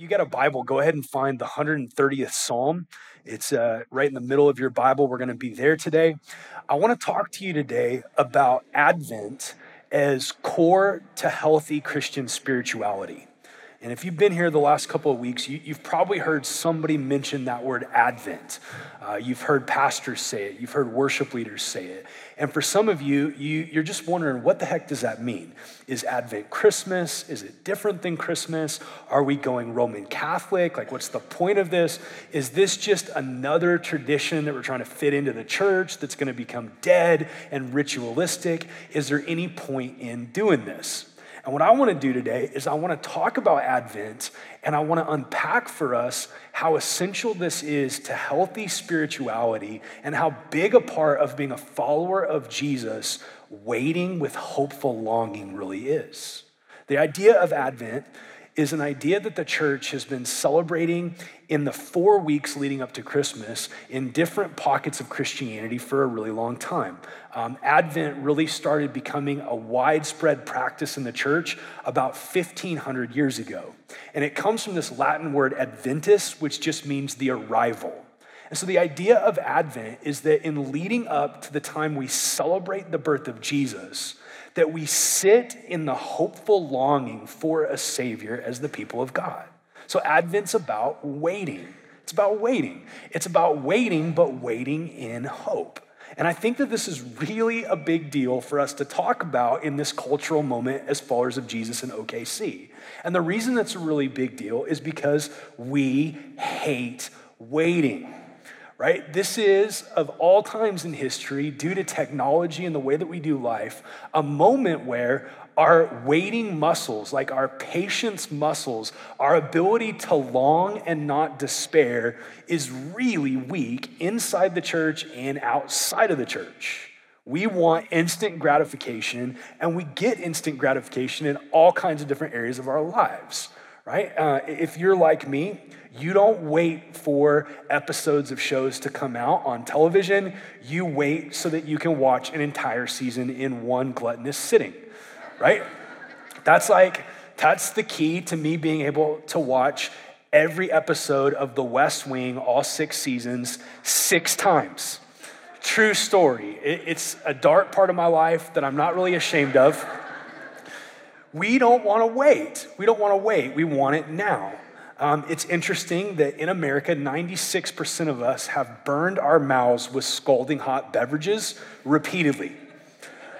you got a Bible, go ahead and find the 130th Psalm. It's uh, right in the middle of your Bible. We're going to be there today. I want to talk to you today about Advent as core to healthy Christian spirituality. And if you've been here the last couple of weeks, you, have probably heard somebody mention that word Advent. Uh, you've heard pastors say it, you've heard worship leaders say it. And for some of you, you, you're just wondering, what the heck does that mean? Is Advent Christmas? Is it different than Christmas? Are we going Roman Catholic? Like, what's the point of this? Is this just another tradition that we're trying to fit into the church that's going to become dead and ritualistic? Is there any point in doing this? And what I want to do today is I want to talk about Advent and I want to unpack for us how essential this is to healthy spirituality and how big a part of being a follower of Jesus waiting with hopeful longing really is. The idea of Advent is an idea that the church has been celebrating in the four weeks leading up to Christmas in different pockets of Christianity for a really long time. Um, Advent really started becoming a widespread practice in the church about 1500 years ago. And it comes from this Latin word adventus, which just means the arrival. And so the idea of Advent is that in leading up to the time we celebrate the birth of Jesus, that we sit in the hopeful longing for a Savior as the people of God. So Advent's about waiting. It's about waiting. It's about waiting, but waiting in hope. And I think that this is really a big deal for us to talk about in this cultural moment as followers of Jesus in OKC. And the reason that's a really big deal is because we hate waiting right? This is, of all times in history, due to technology and the way that we do life, a moment where our waiting muscles, like our patience muscles, our ability to long and not despair, is really weak inside the church and outside of the church. We want instant gratification, and we get instant gratification in all kinds of different areas of our lives, right? Uh, if you're like me, you don't wait for episodes of shows to come out on television. You wait so that you can watch an entire season in one gluttonous sitting, right? That's like, that's the key to me being able to watch every episode of The West Wing, all six seasons, six times. True story. It's a dark part of my life that I'm not really ashamed of. We don't want to wait. We don't want to wait. We want it now. Um, it's interesting that in America, 96% of us have burned our mouths with scalding hot beverages repeatedly,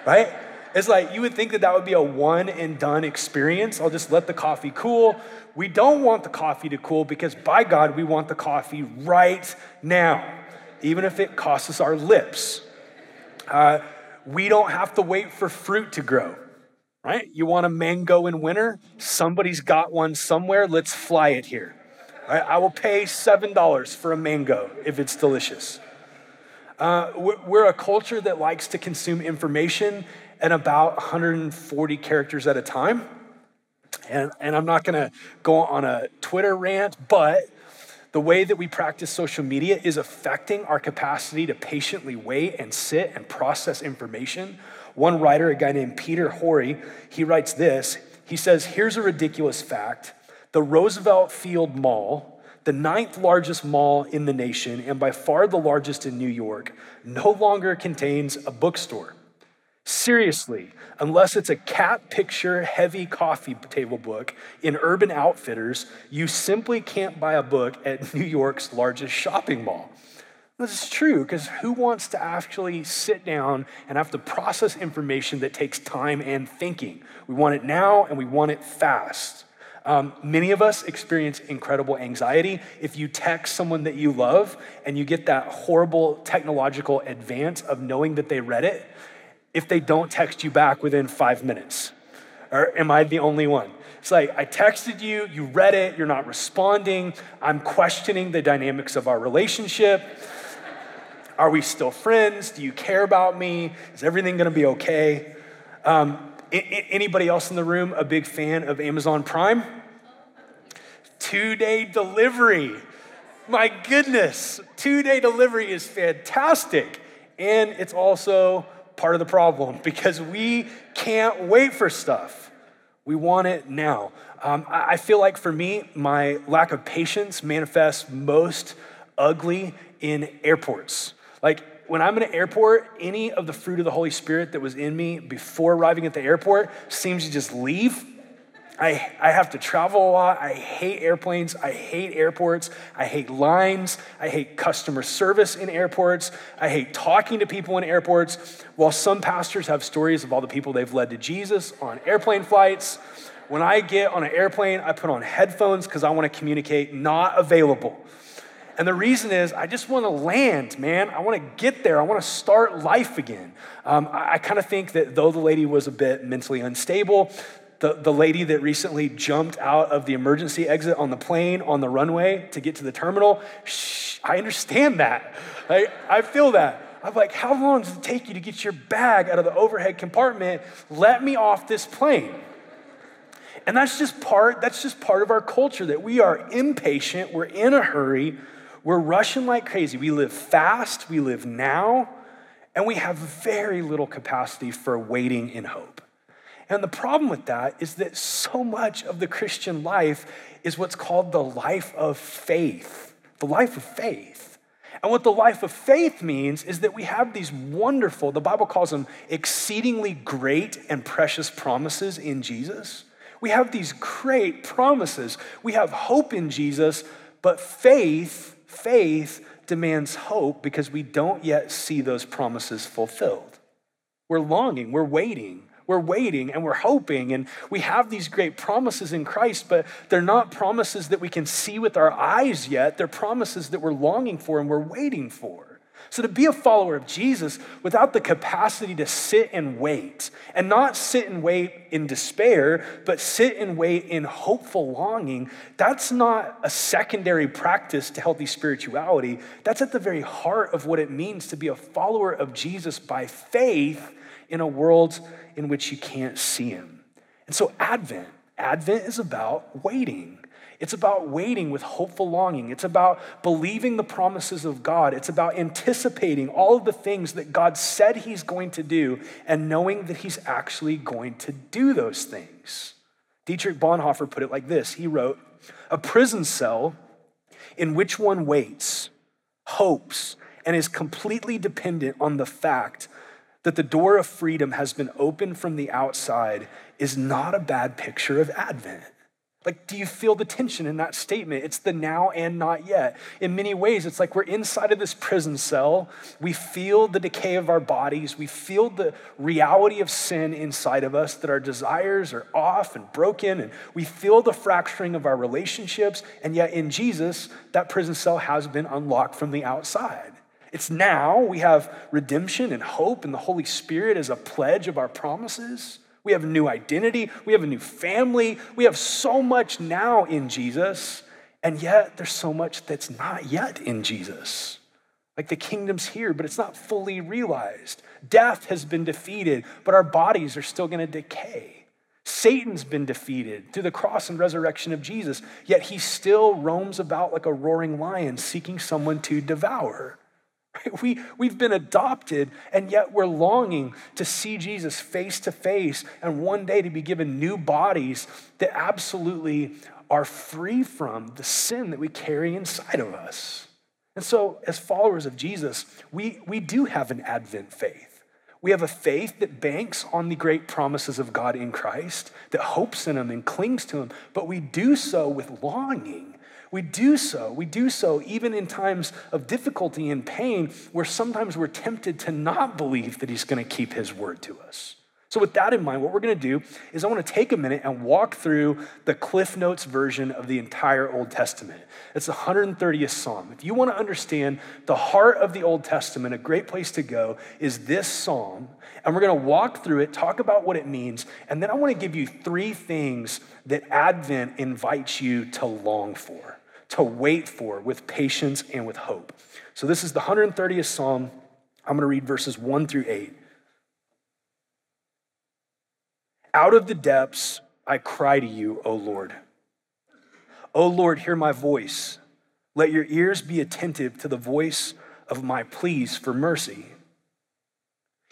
right? It's like you would think that that would be a one and done experience. I'll just let the coffee cool. We don't want the coffee to cool because, by God, we want the coffee right now, even if it costs us our lips. Uh, we don't have to wait for fruit to grow right? You want a mango in winter? Somebody's got one somewhere. Let's fly it here. Right? I will pay $7 for a mango if it's delicious. Uh, we're a culture that likes to consume information at about 140 characters at a time. And, and I'm not going to go on a Twitter rant, but the way that we practice social media is affecting our capacity to patiently wait and sit and process information one writer, a guy named Peter Horry, he writes this. He says, Here's a ridiculous fact the Roosevelt Field Mall, the ninth largest mall in the nation and by far the largest in New York, no longer contains a bookstore. Seriously, unless it's a cat picture heavy coffee table book in Urban Outfitters, you simply can't buy a book at New York's largest shopping mall. This is true because who wants to actually sit down and have to process information that takes time and thinking? We want it now and we want it fast. Um, many of us experience incredible anxiety if you text someone that you love and you get that horrible technological advance of knowing that they read it if they don't text you back within five minutes. Or am I the only one? It's like, I texted you, you read it, you're not responding, I'm questioning the dynamics of our relationship. Are we still friends? Do you care about me? Is everything going to be okay? Um, anybody else in the room a big fan of Amazon Prime? Two day delivery. My goodness, two day delivery is fantastic. And it's also part of the problem because we can't wait for stuff. We want it now. Um, I feel like for me, my lack of patience manifests most ugly in airports. Like when I'm in an airport, any of the fruit of the Holy Spirit that was in me before arriving at the airport seems to just leave. I, I have to travel a lot. I hate airplanes. I hate airports. I hate lines. I hate customer service in airports. I hate talking to people in airports. While some pastors have stories of all the people they've led to Jesus on airplane flights, when I get on an airplane, I put on headphones because I want to communicate, not available. And the reason is, I just want to land, man. I want to get there. I want to start life again. Um, I, I kind of think that though the lady was a bit mentally unstable, the, the lady that recently jumped out of the emergency exit on the plane on the runway to get to the terminal, shh, I understand that. I, I feel that. I'm like, how long does it take you to get your bag out of the overhead compartment? Let me off this plane. And that's just part, that's just part of our culture that we are impatient, we're in a hurry, we're rushing like crazy. We live fast, we live now, and we have very little capacity for waiting in hope. And the problem with that is that so much of the Christian life is what's called the life of faith. The life of faith. And what the life of faith means is that we have these wonderful, the Bible calls them exceedingly great and precious promises in Jesus. We have these great promises. We have hope in Jesus, but faith Faith demands hope because we don't yet see those promises fulfilled. We're longing, we're waiting, we're waiting and we're hoping, and we have these great promises in Christ, but they're not promises that we can see with our eyes yet. They're promises that we're longing for and we're waiting for. So, to be a follower of Jesus without the capacity to sit and wait, and not sit and wait in despair, but sit and wait in hopeful longing, that's not a secondary practice to healthy spirituality. That's at the very heart of what it means to be a follower of Jesus by faith in a world in which you can't see him. And so, Advent, Advent is about waiting. It's about waiting with hopeful longing. It's about believing the promises of God. It's about anticipating all of the things that God said He's going to do and knowing that He's actually going to do those things. Dietrich Bonhoeffer put it like this He wrote, A prison cell in which one waits, hopes, and is completely dependent on the fact that the door of freedom has been opened from the outside is not a bad picture of Advent. Like, do you feel the tension in that statement? It's the now and not yet. In many ways, it's like we're inside of this prison cell. We feel the decay of our bodies. We feel the reality of sin inside of us, that our desires are off and broken. And we feel the fracturing of our relationships. And yet, in Jesus, that prison cell has been unlocked from the outside. It's now we have redemption and hope and the Holy Spirit as a pledge of our promises. We have a new identity. We have a new family. We have so much now in Jesus, and yet there's so much that's not yet in Jesus. Like the kingdom's here, but it's not fully realized. Death has been defeated, but our bodies are still going to decay. Satan's been defeated through the cross and resurrection of Jesus, yet he still roams about like a roaring lion seeking someone to devour. We, we've been adopted, and yet we're longing to see Jesus face to face and one day to be given new bodies that absolutely are free from the sin that we carry inside of us. And so, as followers of Jesus, we, we do have an Advent faith. We have a faith that banks on the great promises of God in Christ, that hopes in Him and clings to Him, but we do so with longing we do so. We do so even in times of difficulty and pain where sometimes we're tempted to not believe that He's going to keep His word to us. So, with that in mind, what we're going to do is I want to take a minute and walk through the Cliff Notes version of the entire Old Testament. It's the 130th Psalm. If you want to understand the heart of the Old Testament, a great place to go is this Psalm. And we're going to walk through it, talk about what it means, and then I want to give you three things that Advent invites you to long for to wait for with patience and with hope. So, this is the 130th Psalm. I'm going to read verses 1 through 8. Out of the depths, I cry to you, O Lord. O Lord, hear my voice. Let your ears be attentive to the voice of my pleas for mercy.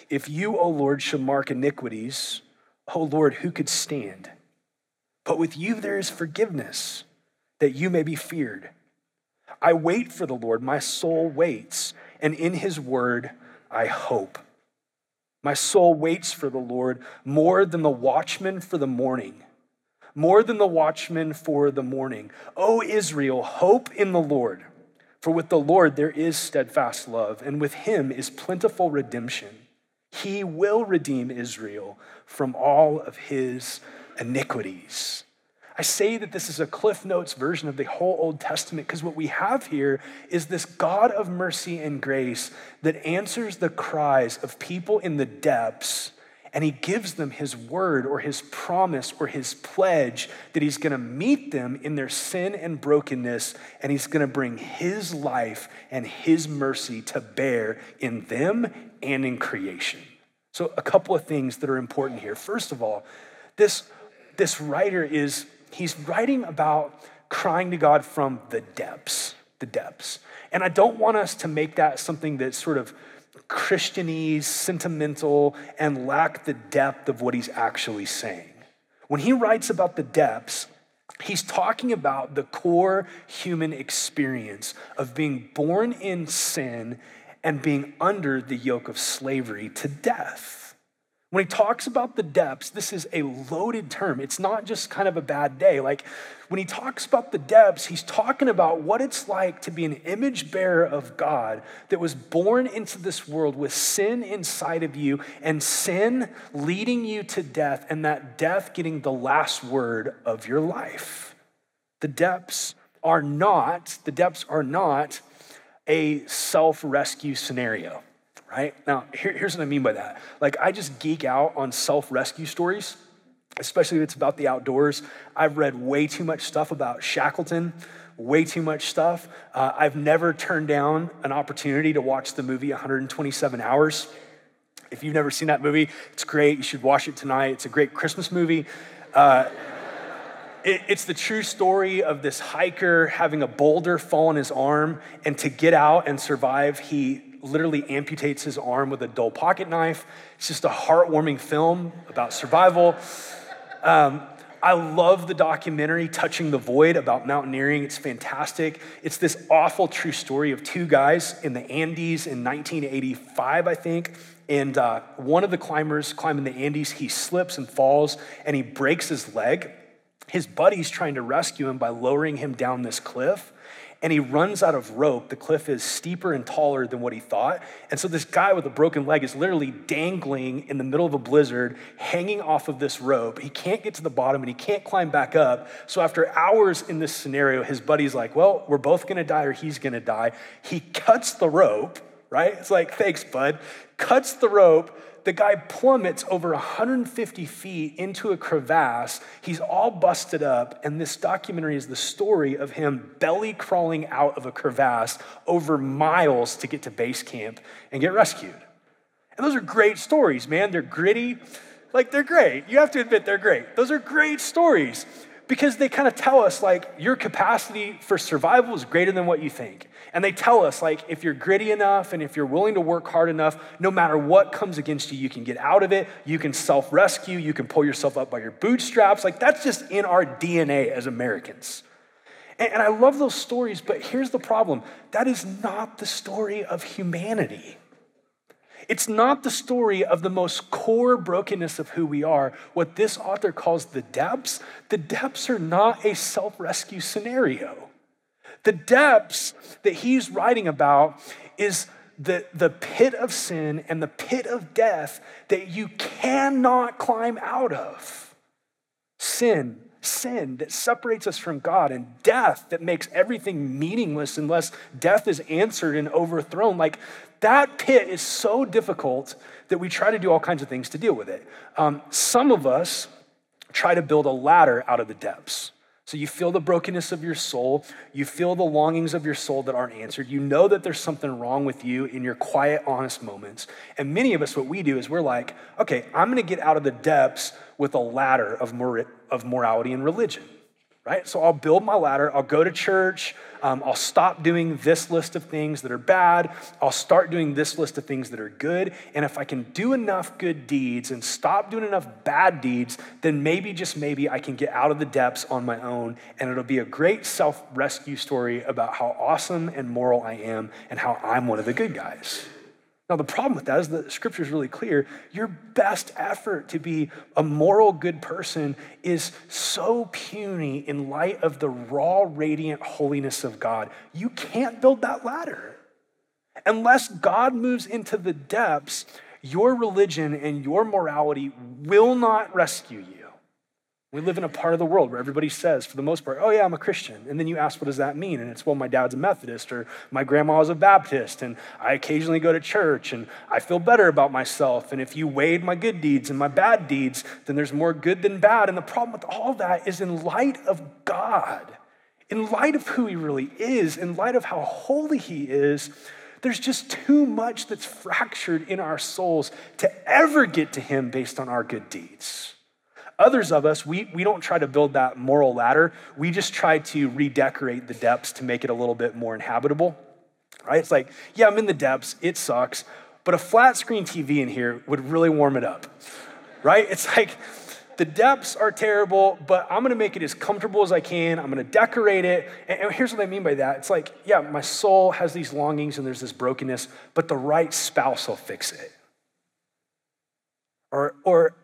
If you, O Lord, should mark iniquities, O Lord, who could stand? but with you there is forgiveness, that you may be feared. I wait for the Lord, my soul waits, and in his word I hope. My soul waits for the Lord more than the watchman for the morning, more than the watchman for the morning. O Israel, hope in the Lord. For with the Lord there is steadfast love, and with him is plentiful redemption. He will redeem Israel from all of his iniquities. I say that this is a Cliff Notes version of the whole Old Testament because what we have here is this God of mercy and grace that answers the cries of people in the depths and he gives them his word or his promise or his pledge that he's going to meet them in their sin and brokenness and he's going to bring his life and his mercy to bear in them and in creation. So, a couple of things that are important here. First of all, this, this writer is he's writing about crying to God from the depths, the depths. And I don't want us to make that something that's sort of Christianese, sentimental, and lack the depth of what he's actually saying. When he writes about the depths, he's talking about the core human experience of being born in sin and being under the yoke of slavery to death. When he talks about the depths, this is a loaded term. It's not just kind of a bad day. Like when he talks about the depths, he's talking about what it's like to be an image bearer of God that was born into this world with sin inside of you and sin leading you to death, and that death getting the last word of your life. The depths are not, the depths are not a self rescue scenario right? Now, here, here's what I mean by that. Like, I just geek out on self rescue stories, especially if it's about the outdoors. I've read way too much stuff about Shackleton, way too much stuff. Uh, I've never turned down an opportunity to watch the movie 127 Hours. If you've never seen that movie, it's great. You should watch it tonight. It's a great Christmas movie. Uh, it, it's the true story of this hiker having a boulder fall on his arm, and to get out and survive, he literally amputates his arm with a dull pocket knife. It's just a heartwarming film about survival. Um, I love the documentary Touching the Void about mountaineering. It's fantastic. It's this awful true story of two guys in the Andes in 1985, I think. And uh, one of the climbers climbing the Andes, he slips and falls and he breaks his leg. His buddy's trying to rescue him by lowering him down this cliff and he runs out of rope. The cliff is steeper and taller than what he thought. And so this guy with a broken leg is literally dangling in the middle of a blizzard, hanging off of this rope. He can't get to the bottom and he can't climb back up. So after hours in this scenario, his buddy's like, Well, we're both gonna die or he's gonna die. He cuts the rope, right? It's like, Thanks, bud. Cuts the rope the guy plummets over 150 feet into a crevasse. He's all busted up. And this documentary is the story of him belly crawling out of a crevasse over miles to get to base camp and get rescued. And those are great stories, man. They're gritty. Like, they're great. You have to admit, they're great. Those are great stories because they kind of tell us, like, your capacity for survival is greater than what you think. And they tell us, like, if you're gritty enough and if you're willing to work hard enough, no matter what comes against you, you can get out of it. You can self rescue. You can pull yourself up by your bootstraps. Like, that's just in our DNA as Americans. And, and I love those stories, but here's the problem that is not the story of humanity. It's not the story of the most core brokenness of who we are. What this author calls the depths, the depths are not a self rescue scenario. The depths that he's writing about is the, the pit of sin and the pit of death that you cannot climb out of. Sin, sin that separates us from God, and death that makes everything meaningless unless death is answered and overthrown. Like that pit is so difficult that we try to do all kinds of things to deal with it. Um, some of us try to build a ladder out of the depths. So you feel the brokenness of your soul. You feel the longings of your soul that aren't answered. You know that there's something wrong with you in your quiet, honest moments. And many of us, what we do is we're like, okay, I'm going to get out of the depths with a ladder of, mor- of morality and religion. Right? So I'll build my ladder, I'll go to church, um, I'll stop doing this list of things that are bad, I'll start doing this list of things that are good. And if I can do enough good deeds and stop doing enough bad deeds, then maybe, just maybe, I can get out of the depths on my own. And it'll be a great self rescue story about how awesome and moral I am and how I'm one of the good guys. Now, the problem with that is the scripture is really clear. Your best effort to be a moral good person is so puny in light of the raw, radiant holiness of God. You can't build that ladder. Unless God moves into the depths, your religion and your morality will not rescue you. We live in a part of the world where everybody says, for the most part, oh, yeah, I'm a Christian. And then you ask, what does that mean? And it's, well, my dad's a Methodist or my grandma grandma's a Baptist and I occasionally go to church and I feel better about myself. And if you weighed my good deeds and my bad deeds, then there's more good than bad. And the problem with all that is in light of God, in light of who He really is, in light of how holy He is, there's just too much that's fractured in our souls to ever get to Him based on our good deeds. Others of us, we, we don't try to build that moral ladder. We just try to redecorate the depths to make it a little bit more inhabitable. Right? It's like, yeah, I'm in the depths, it sucks, but a flat screen TV in here would really warm it up. Right? It's like, the depths are terrible, but I'm gonna make it as comfortable as I can. I'm gonna decorate it. And here's what I mean by that it's like, yeah, my soul has these longings and there's this brokenness, but the right spouse will fix it. Or, or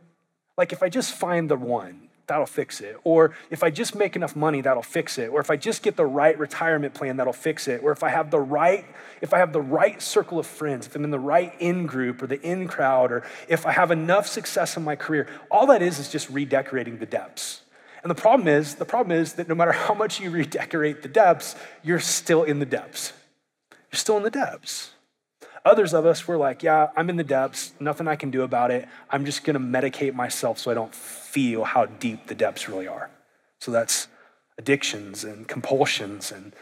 like, if I just find the one, that'll fix it. Or if I just make enough money, that'll fix it. Or if I just get the right retirement plan, that'll fix it. Or if I have the right, if I have the right circle of friends, if I'm in the right in group or the in crowd, or if I have enough success in my career, all that is is just redecorating the depths. And the problem is, the problem is that no matter how much you redecorate the depths, you're still in the depths. You're still in the depths. Others of us were like, yeah, I'm in the depths, nothing I can do about it. I'm just gonna medicate myself so I don't feel how deep the depths really are. So that's addictions and compulsions and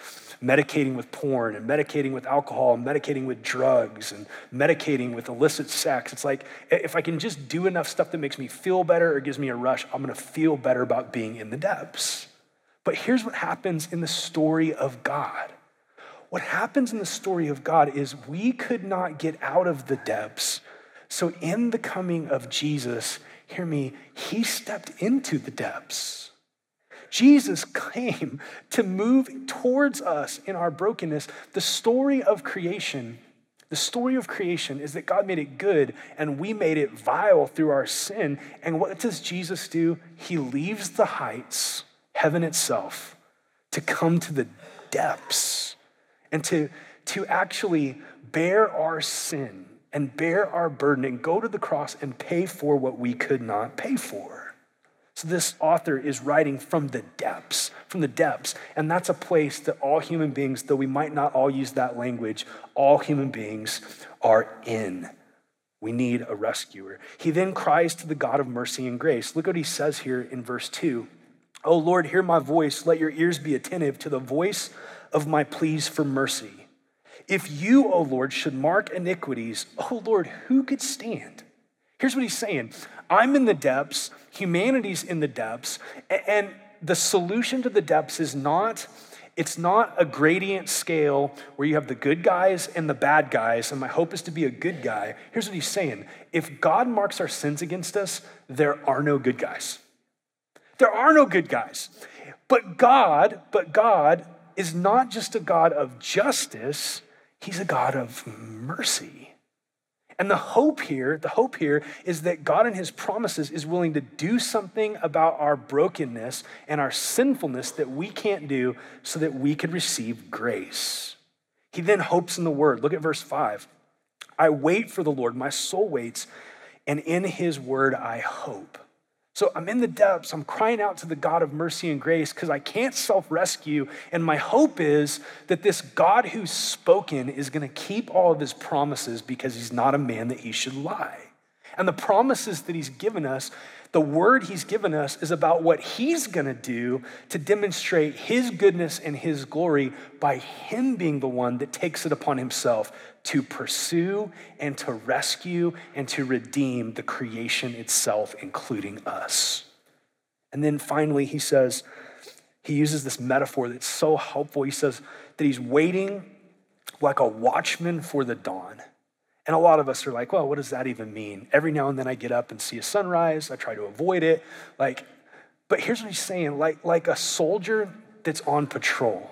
medicating with porn and medicating with alcohol and medicating with drugs and medicating with illicit sex. It's like if I can just do enough stuff that makes me feel better or gives me a rush, I'm gonna feel better about being in the depths. But here's what happens in the story of God what happens in the story of God is we could not get out of the depths. So, in the coming of Jesus, hear me, he stepped into the depths. Jesus came to move towards us in our brokenness. The story of creation, the story of creation is that God made it good and we made it vile through our sin. And what does Jesus do? He leaves the heights, heaven itself, to come to the depths and to, to actually bear our sin and bear our burden and go to the cross and pay for what we could not pay for. So, this author is writing from the depths, from the depths. And that's a place that all human beings, though we might not all use that language, all human beings are in. We need a rescuer. He then cries to the God of mercy and grace. Look what he says here in verse 2. Oh Lord, hear my voice. Let your ears be attentive to the voice of my pleas for mercy. If you, O Lord, should mark iniquities, O Lord, who could stand? Here's what he's saying I'm in the depths, humanity's in the depths, and the solution to the depths is not. It's not a gradient scale where you have the good guys and the bad guys, and my hope is to be a good guy. Here's what he's saying if God marks our sins against us, there are no good guys. There are no good guys. But God, but God is not just a God of justice, he's a God of mercy. And the hope here, the hope here is that God in his promises is willing to do something about our brokenness and our sinfulness that we can't do so that we could receive grace. He then hopes in the word. Look at verse 5. I wait for the Lord, my soul waits, and in his word I hope. So I'm in the depths. I'm crying out to the God of mercy and grace because I can't self rescue. And my hope is that this God who's spoken is going to keep all of his promises because he's not a man that he should lie. And the promises that he's given us, the word he's given us is about what he's going to do to demonstrate his goodness and his glory by him being the one that takes it upon himself to pursue and to rescue and to redeem the creation itself, including us. And then finally, he says, he uses this metaphor that's so helpful. He says that he's waiting like a watchman for the dawn. And a lot of us are like, well, what does that even mean? Every now and then I get up and see a sunrise. I try to avoid it. Like, but here's what he's saying like, like a soldier that's on patrol.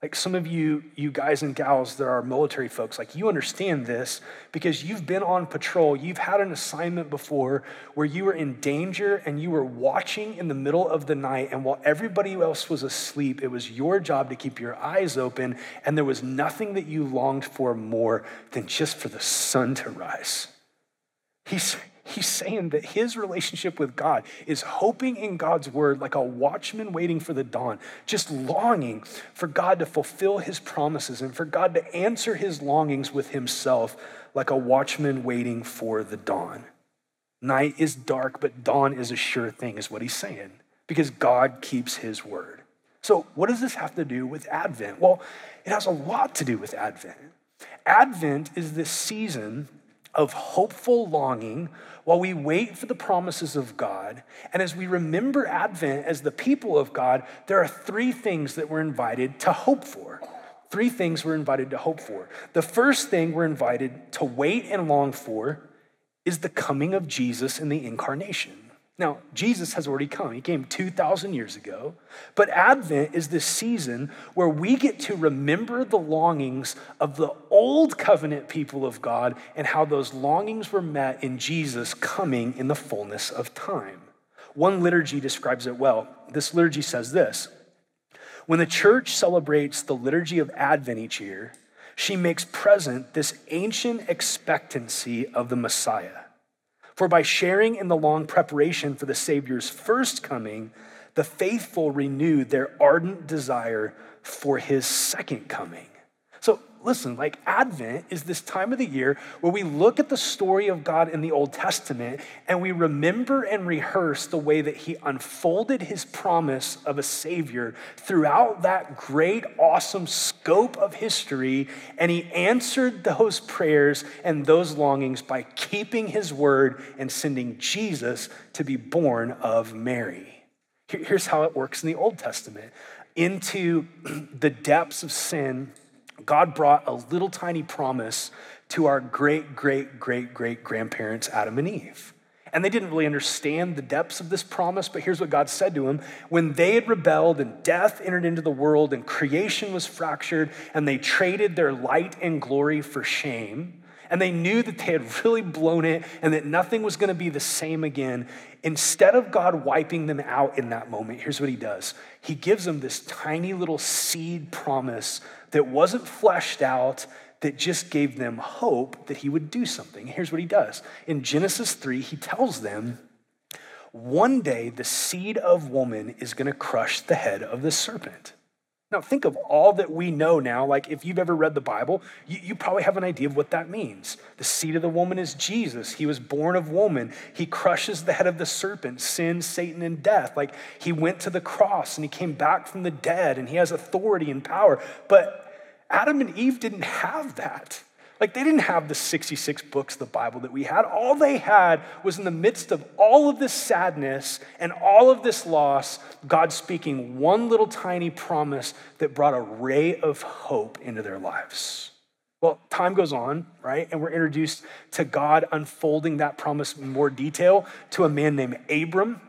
Like some of you, you guys and gals that are military folks, like you understand this because you've been on patrol. You've had an assignment before where you were in danger and you were watching in the middle of the night. And while everybody else was asleep, it was your job to keep your eyes open. And there was nothing that you longed for more than just for the sun to rise. He's, He's saying that his relationship with God is hoping in God's word like a watchman waiting for the dawn, just longing for God to fulfill his promises and for God to answer his longings with himself like a watchman waiting for the dawn. Night is dark, but dawn is a sure thing, is what he's saying, because God keeps his word. So, what does this have to do with Advent? Well, it has a lot to do with Advent. Advent is this season of hopeful longing while we wait for the promises of God. And as we remember Advent as the people of God, there are three things that we're invited to hope for. Three things we're invited to hope for. The first thing we're invited to wait and long for is the coming of Jesus in the incarnation. Now, Jesus has already come. He came 2,000 years ago. But Advent is this season where we get to remember the longings of the old covenant people of God and how those longings were met in Jesus coming in the fullness of time. One liturgy describes it well. This liturgy says this When the church celebrates the liturgy of Advent each year, she makes present this ancient expectancy of the Messiah for by sharing in the long preparation for the Savior's first coming, the faithful renewed their ardent desire for his second coming. Listen, like Advent is this time of the year where we look at the story of God in the Old Testament and we remember and rehearse the way that He unfolded His promise of a Savior throughout that great, awesome scope of history. And He answered those prayers and those longings by keeping His word and sending Jesus to be born of Mary. Here's how it works in the Old Testament into the depths of sin God brought a little tiny promise to our great, great, great, great grandparents, Adam and Eve. And they didn't really understand the depths of this promise, but here's what God said to them. When they had rebelled and death entered into the world and creation was fractured and they traded their light and glory for shame, and they knew that they had really blown it and that nothing was going to be the same again, instead of God wiping them out in that moment, here's what he does He gives them this tiny little seed promise that wasn't fleshed out, that just gave them hope that he would do something. Here's what he does in Genesis 3, he tells them, One day the seed of woman is going to crush the head of the serpent. Now, think of all that we know now. Like, if you've ever read the Bible, you, you, probably have an idea of what that means. The seed of the woman is Jesus. He was born of woman. He crushes the head of the serpent, sin, Satan, and death. Like, he went to the cross and he came back from the dead and he has authority and power. But Adam and Eve didn't have that. Like they didn't have the 66 books of the Bible that we had. All they had was in the midst of all of this sadness and all of this loss, God speaking one little tiny promise that brought a ray of hope into their lives. Well, time goes on, right? And we're introduced to God unfolding that promise in more detail to a man named Abram.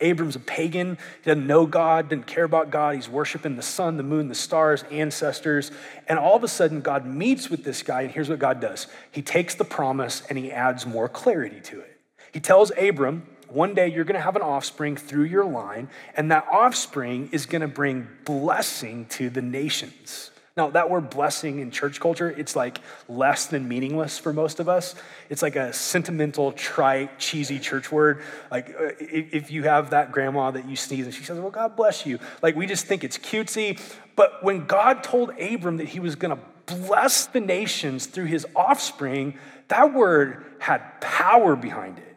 Abram's a pagan, he doesn't know God, didn't care about God. He's worshiping the sun, the moon, the stars, ancestors. And all of a sudden, God meets with this guy, and here's what God does He takes the promise and he adds more clarity to it. He tells Abram, one day you're going to have an offspring through your line, and that offspring is going to bring blessing to the nations. Now, that word blessing in church culture, it's like less than meaningless for most of us. It's like a sentimental, trite, cheesy church word. Like uh, if you have that grandma that you sneeze and she says, Well, God bless you. Like we just think it's cutesy. But when God told Abram that he was going to bless the nations through his offspring, that word had power behind it.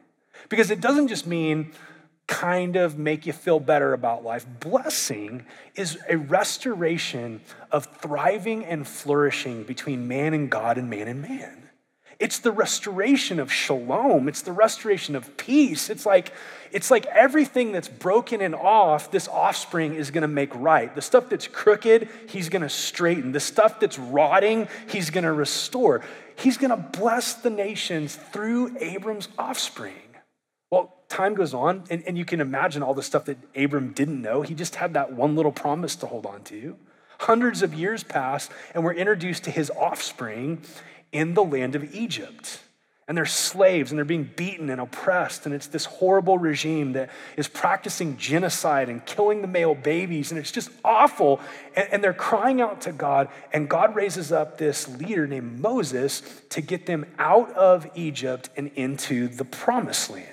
Because it doesn't just mean, kind of make you feel better about life. Blessing is a restoration of thriving and flourishing between man and God and man and man. It's the restoration of shalom. It's the restoration of peace. It's like, it's like everything that's broken and off, this offspring is going to make right. The stuff that's crooked, he's going to straighten. The stuff that's rotting, he's going to restore. He's going to bless the nations through Abram's offspring. Time goes on, and, and you can imagine all the stuff that Abram didn't know. He just had that one little promise to hold on to. Hundreds of years pass, and we're introduced to his offspring in the land of Egypt. And they're slaves and they're being beaten and oppressed. And it's this horrible regime that is practicing genocide and killing the male babies. And it's just awful. And, and, they're crying out to God. And God raises up this leader named Moses to get them out of Egypt and into the promised land.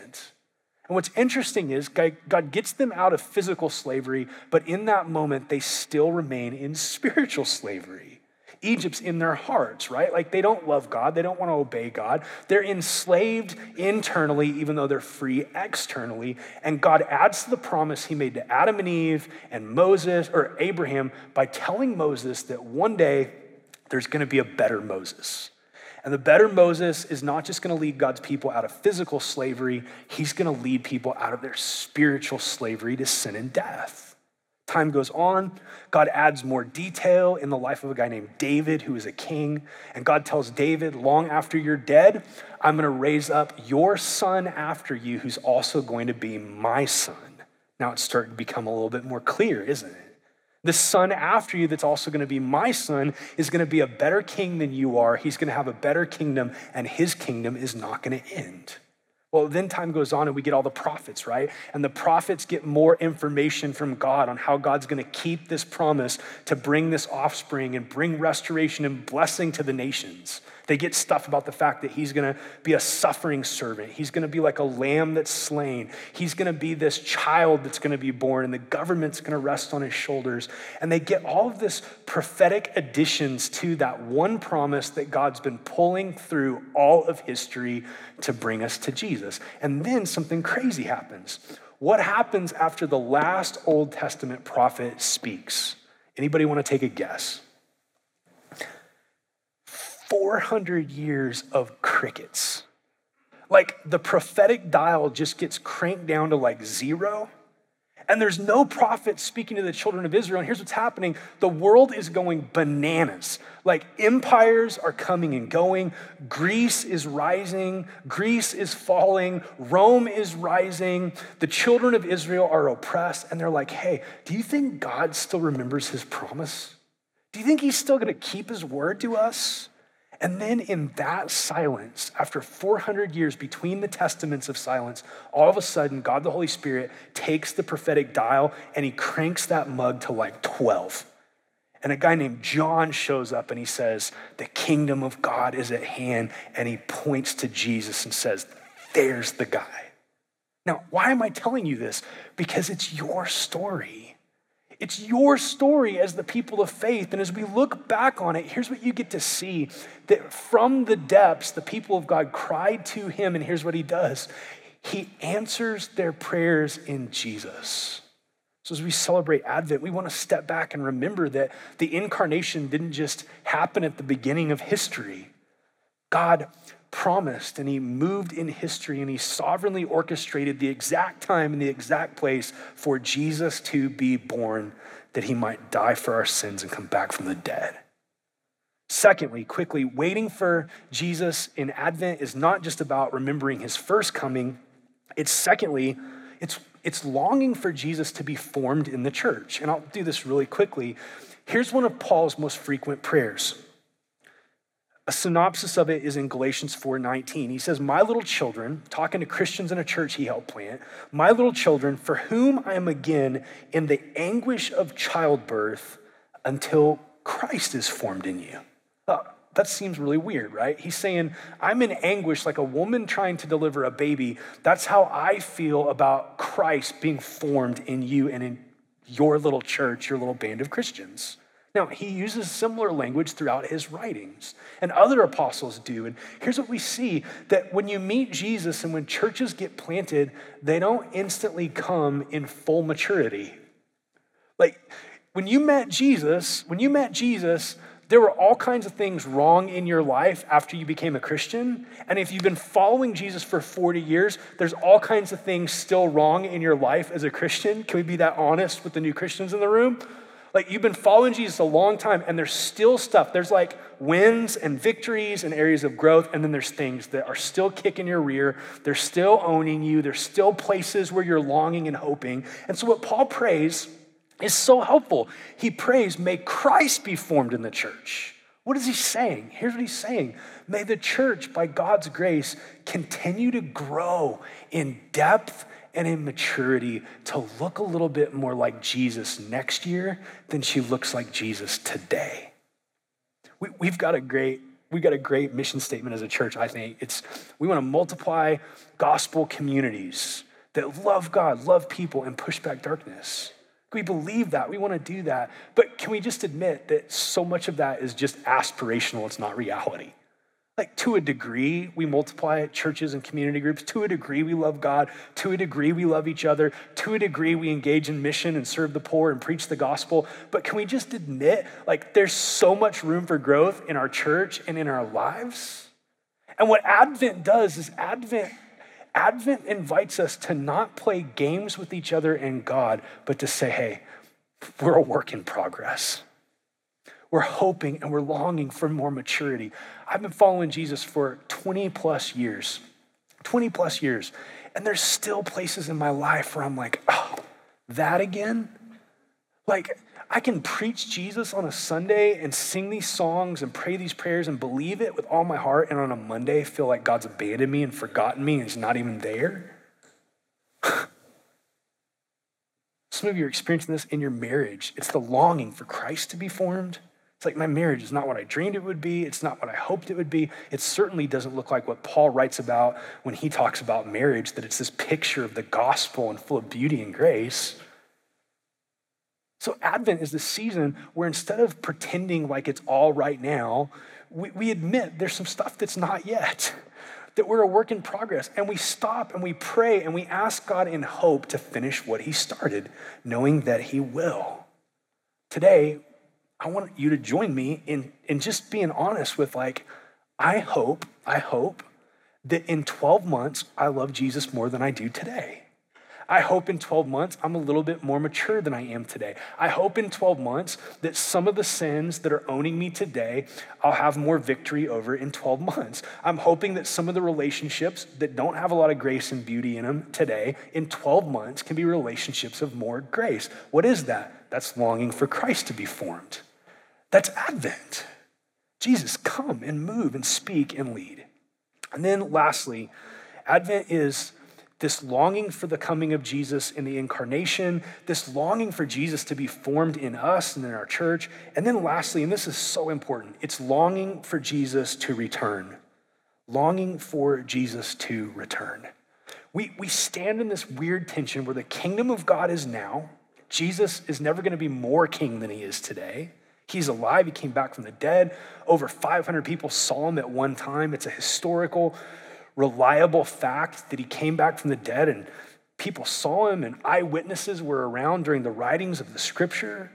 And what's interesting is God gets them out of physical slavery, but in that moment, they still remain in spiritual slavery. Egypt's in their hearts, right? Like they don't love God, they don't want to obey God. They're enslaved internally, even though they're free externally. And God adds to the promise he made to Adam and Eve and Moses or Abraham by telling Moses that one day there's going to be a better Moses. And the better Moses is not just going to lead God's people out of physical slavery, he's going to lead people out of their spiritual slavery to sin and death. Time goes on. God adds more detail in the life of a guy named David, who is a king. And God tells David, long after you're dead, I'm going to raise up your son after you, who's also going to be my son. Now it's starting to become a little bit more clear, isn't it? The son after you, that's also going to be my son, is going to be a better king than you are. He's going to have a better kingdom, and his kingdom is not going to end. Well, then time goes on and we get all the prophets, right? And the prophets get more information from God on how God's going to keep this promise to bring this offspring and bring restoration and blessing to the nations. They get stuff about the fact that he's going to be a suffering servant. He's going to be like a lamb that's slain. He's going to be this child that's going to be born, and the government's going to rest on his shoulders. And they get all of this prophetic additions to that one promise that God's been pulling through all of history to bring us to Jesus. And then something crazy happens. What happens after the last Old Testament prophet speaks? Anybody want to take a guess? 400 years of crickets. Like the prophetic dial just gets cranked down to like zero. And there's no prophet speaking to the children of Israel. And here's what's happening the world is going bananas. Like empires are coming and going. Greece is rising. Greece is falling. Rome is rising. The children of Israel are oppressed. And they're like, hey, do you think God still remembers his promise? Do you think he's still going to keep his word to us? And then in that silence, after 400 years between the testaments of silence, all of a sudden, God the Holy Spirit takes the prophetic dial and he cranks that mug to like 12. And a guy named John shows up and he says, The kingdom of God is at hand. And he points to Jesus and says, There's the guy. Now, why am I telling you this? Because it's your story. It's your story as the people of faith. And as we look back on it, here's what you get to see that from the depths, the people of God cried to him, and here's what he does He answers their prayers in Jesus. So, as we celebrate Advent, we want to step back and remember that the incarnation didn't just happen at the beginning of history. God promised and he moved in history and he sovereignly orchestrated the exact time and the exact place for Jesus to be born that he might die for our sins and come back from the dead. Secondly, quickly, waiting for Jesus in Advent is not just about remembering his first coming. It's secondly, it's, it's longing for Jesus to be formed in the church. And I'll do this really quickly. Here's one of Paul's most frequent prayers a synopsis of it is in Galatians 4:19. He says, "My little children, talking to Christians in a church he helped plant, my little children, for whom I am again in the anguish of childbirth until Christ is formed in you." Uh, that seems really weird, right? He's saying, I'm in anguish like a woman trying to deliver a baby. That's how I feel about Christ being formed in you and in your little church, your little band of Christians. Now, he uses similar language throughout his writings, and other apostles do. And here's what we see that when you meet Jesus and when churches get planted, they don't instantly come in full maturity. Like when you met Jesus, when you met Jesus, There were all kinds of things wrong in your life after you became a Christian. And if you've been following Jesus for 40 years, there's all kinds of things still wrong in your life as a Christian. Can we be that honest with the new Christians in the room? Like you've been following Jesus a long time, and there's still stuff. There's like wins and victories and areas of growth, and then there's things that are still kicking your rear. They're still owning you. There's still places where you're longing and hoping. And so, what Paul prays is so helpful. He prays, May Christ be formed in the church. What is he saying? Here's what he's saying May the church, by God's grace, continue to grow in depth and in maturity to look a little bit more like Jesus next year than she looks like Jesus today. We, have got a great we've got a great mission statement as a church. I think it's we want to multiply gospel communities that love God, love people, and push back darkness. We believe that. We want to do that. But can we just admit that so much of that is just aspirational? It's not reality. Like, to a degree, we multiply at churches and community groups. To a degree, we love God. To a degree, we love each other. To a degree, we engage in mission and serve the poor and preach the gospel. But can we just admit, like, there's so much room for growth in our church and in our lives? And what Advent does is Advent Advent invites us to not play games with each other and God, but to say, hey, we're a work in progress. We're hoping and we're longing for more maturity. I've been following Jesus for 20 plus years, 20 plus years. And there's still places in my life where I'm like, oh, that again? Like, I can preach Jesus on a Sunday and sing these songs and pray these prayers and believe it with all my heart, and on a Monday feel like God's abandoned me and forgotten me and He's not even there. Some of you are experiencing this in your marriage. It's the longing for Christ to be formed. It's like my marriage is not what I dreamed it would be. It's not what I hoped it would be. It certainly doesn't look like what Paul writes about when he talks about marriage, that it's this picture of the gospel and full of beauty and grace. So, Advent is the season where instead of pretending like it's all right now, we, we admit there's some stuff that's not yet, that we're a work in progress. And we stop and we pray and we ask God in hope to finish what He started, knowing that He will. Today, I want you to join me in, in just being honest with, like, I hope, I hope that in 12 months, I love Jesus more than I do today. I hope in 12 months I'm a little bit more mature than I am today. I hope in 12 months that some of the sins that are owning me today, I'll have more victory over in 12 months. I'm hoping that some of the relationships that don't have a lot of grace and beauty in them today, in 12 months, can be relationships of more grace. What is that? That's longing for Christ to be formed. That's Advent. Jesus, come and move and speak and lead. And then lastly, Advent is this longing for the coming of Jesus in the incarnation, this longing for Jesus to be formed in us and in our church. And then lastly, and this is so important, it's longing for Jesus to return. Longing for Jesus to return. We, we stand in this weird tension where the kingdom of God is now. Jesus is never going to be more king than he is today. He's alive. He came back from the dead. Over 500 people saw him at one time. It's a historical reliable fact that he came back from the dead and people saw him and eyewitnesses were around during the writings of the scripture.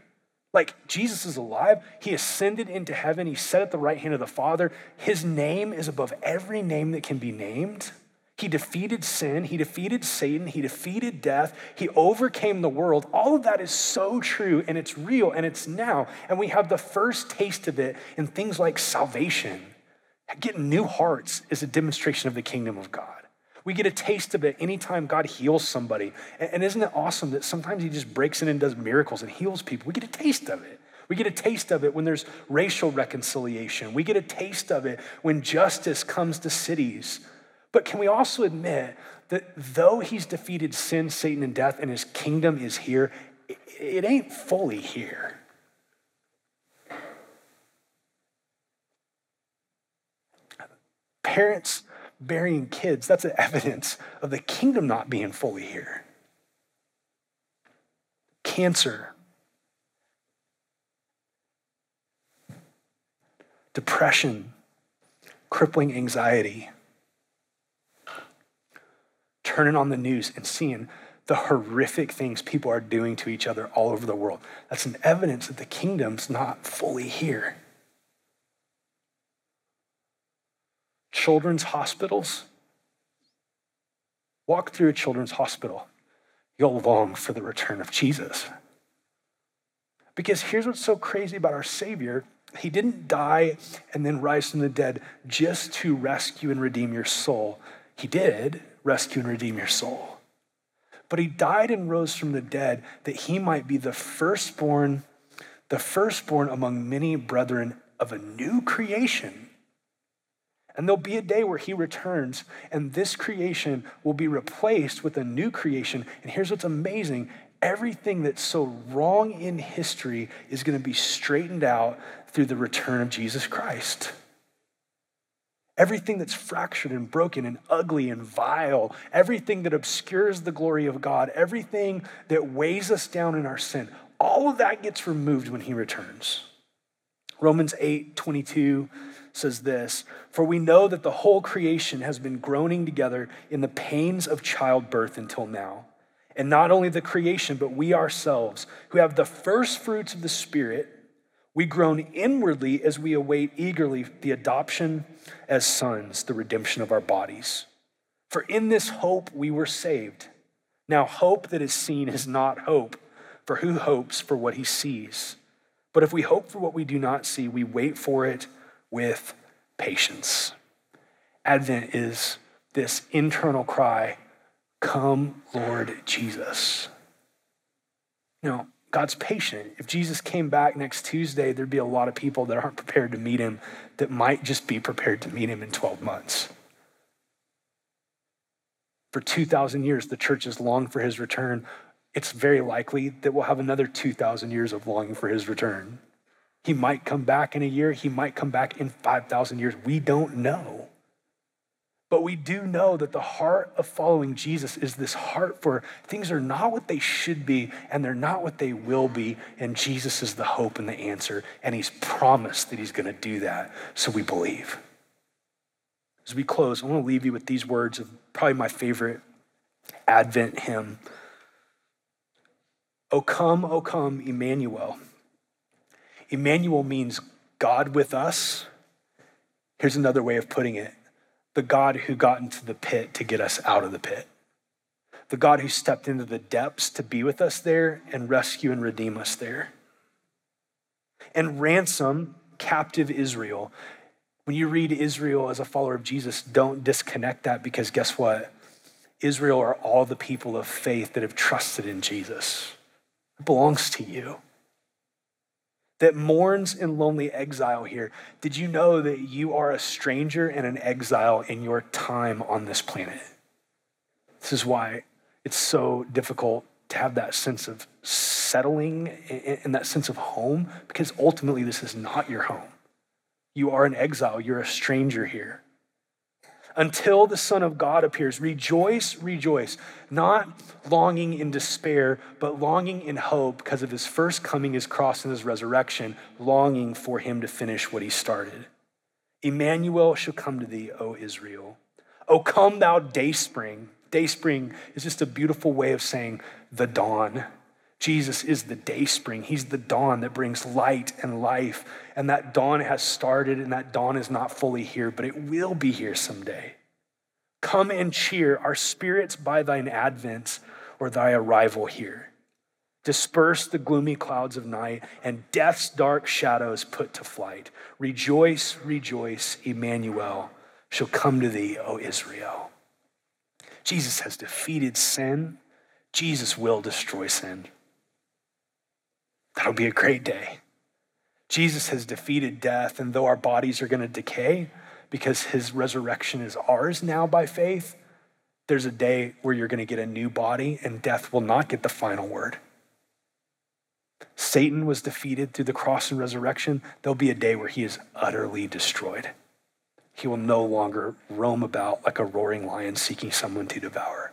Like Jesus is alive. He ascended into heaven. He sat at the right hand of the Father. His name is above every name that can be named. He defeated sin. He defeated Satan. He defeated death. He overcame the world. All of that is so true and it's real and it's now. And we have the first taste of it in things like salvation Getting new hearts is a demonstration of the kingdom of God. We get a taste of it anytime God heals somebody. And isn't it awesome that sometimes He just breaks in and does miracles and heals people? We get a taste of it. We get a taste of it when there's racial reconciliation. We get a taste of it when justice comes to cities. But can we also admit that though He's defeated sin, Satan, and death, and His kingdom is here, it ain't fully here. parents burying kids, that's evidence of the kingdom not being fully here. Cancer, depression, crippling anxiety, turning on the news and seeing the horrific things people are doing to each other all over the world. That's an evidence that the kingdom's not fully here. Children's hospitals. Walk through a children's hospital. You'll long for the return of Jesus. Because here's what's so crazy about our Savior He didn't die and then rise from the dead just to rescue and redeem your soul. He did, rescue and redeem your soul. But He died and rose from the dead that He might be the firstborn, the firstborn among many brethren of a new creation. And there'll be a day where he returns, and this creation will be replaced with a new creation. And here's what's amazing everything that's so wrong in history is going to be straightened out through the return of Jesus Christ. Everything that's fractured and broken and ugly and vile, everything that obscures the glory of God, everything that weighs us down in our sin, all of that gets removed when he returns. Romans 8 22 says this For we know that the whole creation has been groaning together in the pains of childbirth until now. And not only the creation, but we ourselves, who have the first fruits of the Spirit, we groan inwardly as we await eagerly the adoption as sons, the redemption of our bodies. For in this hope we were saved. Now, hope that is seen is not hope, for who hopes for what he sees? But if we hope for what we do not see, we wait for it with patience. Advent is this internal cry Come, Lord Jesus. Know, God's patient. If Jesus came back next Tuesday, there'd be a lot of people that aren't prepared to meet him that might just be prepared to meet him in 12 months. For 2,000 years, the church has longed for his return. It's very likely that we'll have another 2,000 years of longing for his return. He might come back in a year, he might come back in 5,000 years. We don't know. But we do know that the heart of following Jesus is this heart for things are not what they should be and they're not what they will be. And Jesus is the hope and the answer. And he's promised that he's going to do that. So we believe. As we close, I want to leave you with these words of probably my favorite Advent hymn. O come, O come, Emmanuel. Emmanuel means God with us. Here's another way of putting it the God who got into the pit to get us out of the pit, the God who stepped into the depths to be with us there and rescue and redeem us there, and ransom captive Israel. When you read Israel as a follower of Jesus, don't disconnect that because guess what? Israel are all the people of faith that have trusted in Jesus. It belongs to you that mourns in lonely exile here. Did you know that you are a stranger and an exile in your time on this planet? This is why it's so difficult to have that sense of settling and that sense of home, because ultimately this is not your home. You are an exile, you're a stranger here until the Son of God appears. Rejoice, rejoice, not longing in despair, but longing in hope because of his first coming, his cross, and his resurrection, longing for him to finish what he started. Emmanuel shall come to thee, O Israel. O come, thou dayspring. Dayspring is just a beautiful way of saying the dawn. Jesus is the day spring. He's the dawn that brings light and life. And that dawn has started, and that dawn is not fully here, but it will be here someday. Come and cheer our spirits by thine advent or thy arrival here. Disperse the gloomy clouds of night and death's dark shadows put to flight. Rejoice, rejoice, Emmanuel shall come to thee, O Israel. Jesus has defeated sin. Jesus will destroy sin. That'll be a great day. Jesus has defeated death, and though our bodies are going to decay because his resurrection is ours now by faith, there's a day where you're going to get a new body, and death will not get the final word. Satan was defeated through the cross and resurrection. There'll be a day where he is utterly destroyed. He will no longer roam about like a roaring lion seeking someone to devour.